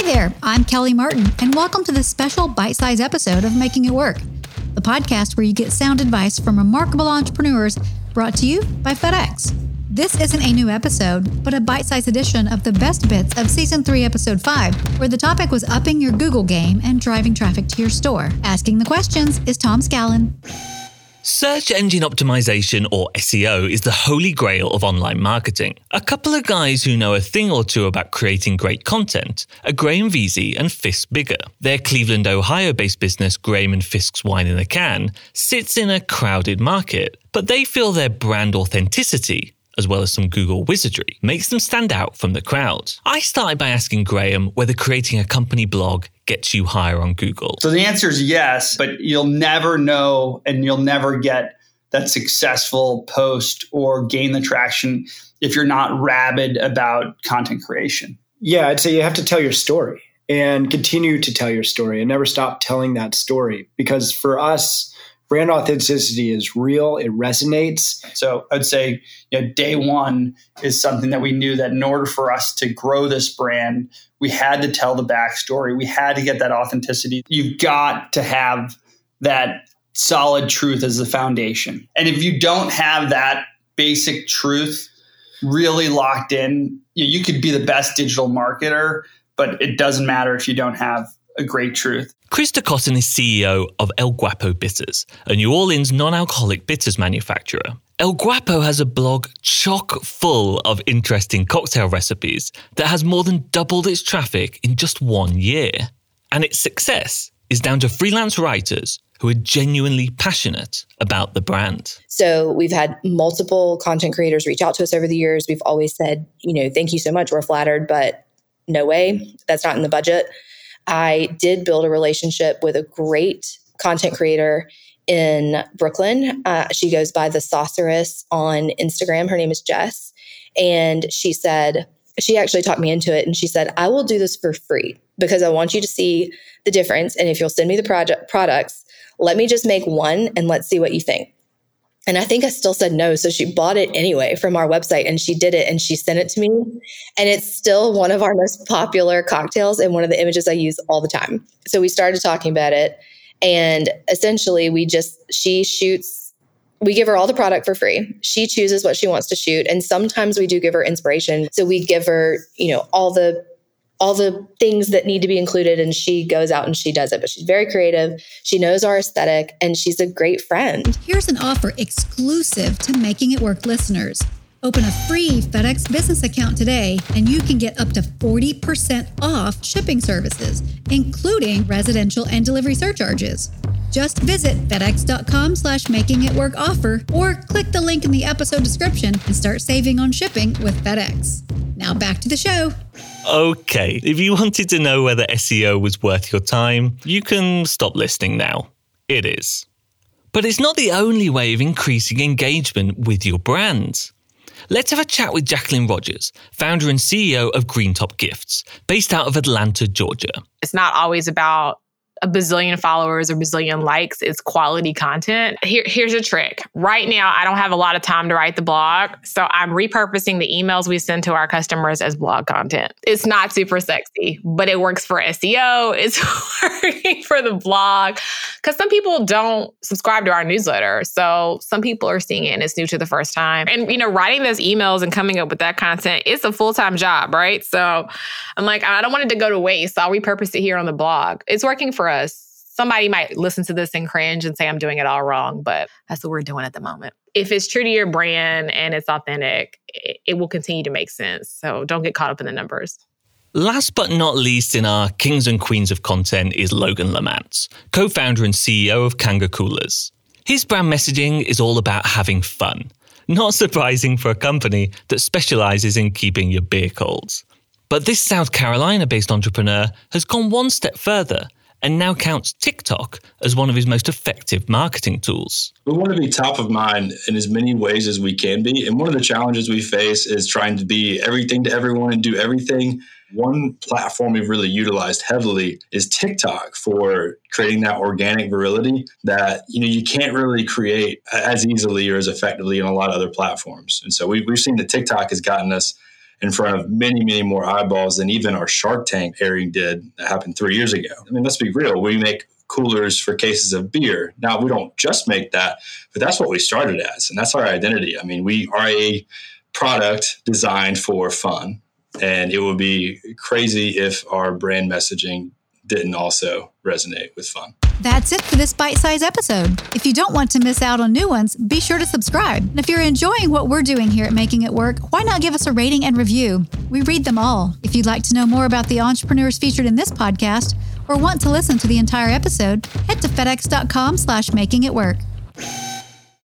Hi there, I'm Kelly Martin, and welcome to this special bite sized episode of Making It Work, the podcast where you get sound advice from remarkable entrepreneurs brought to you by FedEx. This isn't a new episode, but a bite sized edition of the best bits of Season 3, Episode 5, where the topic was upping your Google game and driving traffic to your store. Asking the questions is Tom Scallon. Search engine optimization, or SEO, is the holy grail of online marketing. A couple of guys who know a thing or two about creating great content are Graham Veysey and Fisk Biggar. Their Cleveland, Ohio based business, Graham and Fisk's Wine in a Can, sits in a crowded market, but they feel their brand authenticity as well as some Google wizardry, makes them stand out from the crowd. I started by asking Graham whether creating a company blog gets you higher on Google. So the answer is yes, but you'll never know and you'll never get that successful post or gain the traction if you're not rabid about content creation. Yeah, I'd say you have to tell your story and continue to tell your story and never stop telling that story because for us, brand authenticity is real. It resonates. So i'd say you know, day one is something that we knew that in order for us to grow this brand we had to tell the backstory. We had to get that authenticity. You've got to have that solid truth as the foundation. And if you don't have that basic truth really locked in you, know, you could be the best digital marketer but it doesn't matter if you don't have a great truth. Christa Cotton is CEO of El Guapo Bitters, a New Orleans non alcoholic bitters manufacturer. El Guapo has a blog chock full of interesting cocktail recipes that has more than doubled its traffic in just one year. And its success is down to freelance writers who are genuinely passionate about the brand. So we've had multiple content creators reach out to us over the years. We've always said, you know, thank you so much. We're flattered, but no way. That's not in the budget. I did build a relationship with a great content creator in Brooklyn. Uh, she goes by the Sauceress on Instagram. Her name is Jess. And she said, she actually talked me into it and she said, I will do this for free because I want you to see the difference. And if you'll send me the project products, let me just make one and let's see what you think. And I think I still said no. So she bought it anyway from our website and she did it and she sent it to me. And it's still one of our most popular cocktails and one of the images I use all the time. So we started talking about it. And essentially, we just, she shoots, we give her all the product for free. She chooses what she wants to shoot. And sometimes we do give her inspiration. So we give her, you know, all the all the things that need to be included and she goes out and she does it but she's very creative. She knows our aesthetic and she's a great friend. Here's an offer exclusive to making it work listeners. Open a free fedex business account today and you can get up to 40% off shipping services including residential and delivery surcharges. Just visit fedex.com slash making it work offer or click the link in the episode description and start saving on shipping with fedex. Now back to the show Okay, if you wanted to know whether SEO was worth your time, you can stop listening now. It is. But it's not the only way of increasing engagement with your brand. Let's have a chat with Jacqueline Rogers, founder and CEO of Greentop Gifts, based out of Atlanta, Georgia. It's not always about a bazillion followers or bazillion likes. It's quality content. Here, here's a trick. Right now, I don't have a lot of time to write the blog. So I'm repurposing the emails we send to our customers as blog content. It's not super sexy, but it works for SEO. It's working for the blog because some people don't subscribe to our newsletter. So some people are seeing it and it's new to the first time. And, you know, writing those emails and coming up with that content, it's a full time job, right? So I'm like, I don't want it to go to waste. I'll repurpose it here on the blog. It's working for us. Somebody might listen to this and cringe and say I'm doing it all wrong, but that's what we're doing at the moment. If it's true to your brand and it's authentic, it, it will continue to make sense. So don't get caught up in the numbers. Last but not least in our kings and queens of content is Logan Lamantz, co founder and CEO of Kanga Coolers. His brand messaging is all about having fun. Not surprising for a company that specializes in keeping your beer cold. But this South Carolina based entrepreneur has gone one step further and now counts TikTok as one of his most effective marketing tools. We want to be top of mind in as many ways as we can be. And one of the challenges we face is trying to be everything to everyone and do everything. One platform we've really utilized heavily is TikTok for creating that organic virility that you know you can't really create as easily or as effectively in a lot of other platforms. And so we've, we've seen that TikTok has gotten us in front of many, many more eyeballs than even our Shark Tank airing did that happened three years ago. I mean, let's be real. We make coolers for cases of beer. Now, we don't just make that, but that's what we started as, and that's our identity. I mean, we are a product designed for fun, and it would be crazy if our brand messaging didn't also resonate with fun. That's it for this bite sized episode. If you don't want to miss out on new ones, be sure to subscribe. And if you're enjoying what we're doing here at Making It Work, why not give us a rating and review? We read them all. If you'd like to know more about the entrepreneurs featured in this podcast or want to listen to the entire episode, head to fedex.com slash making it work.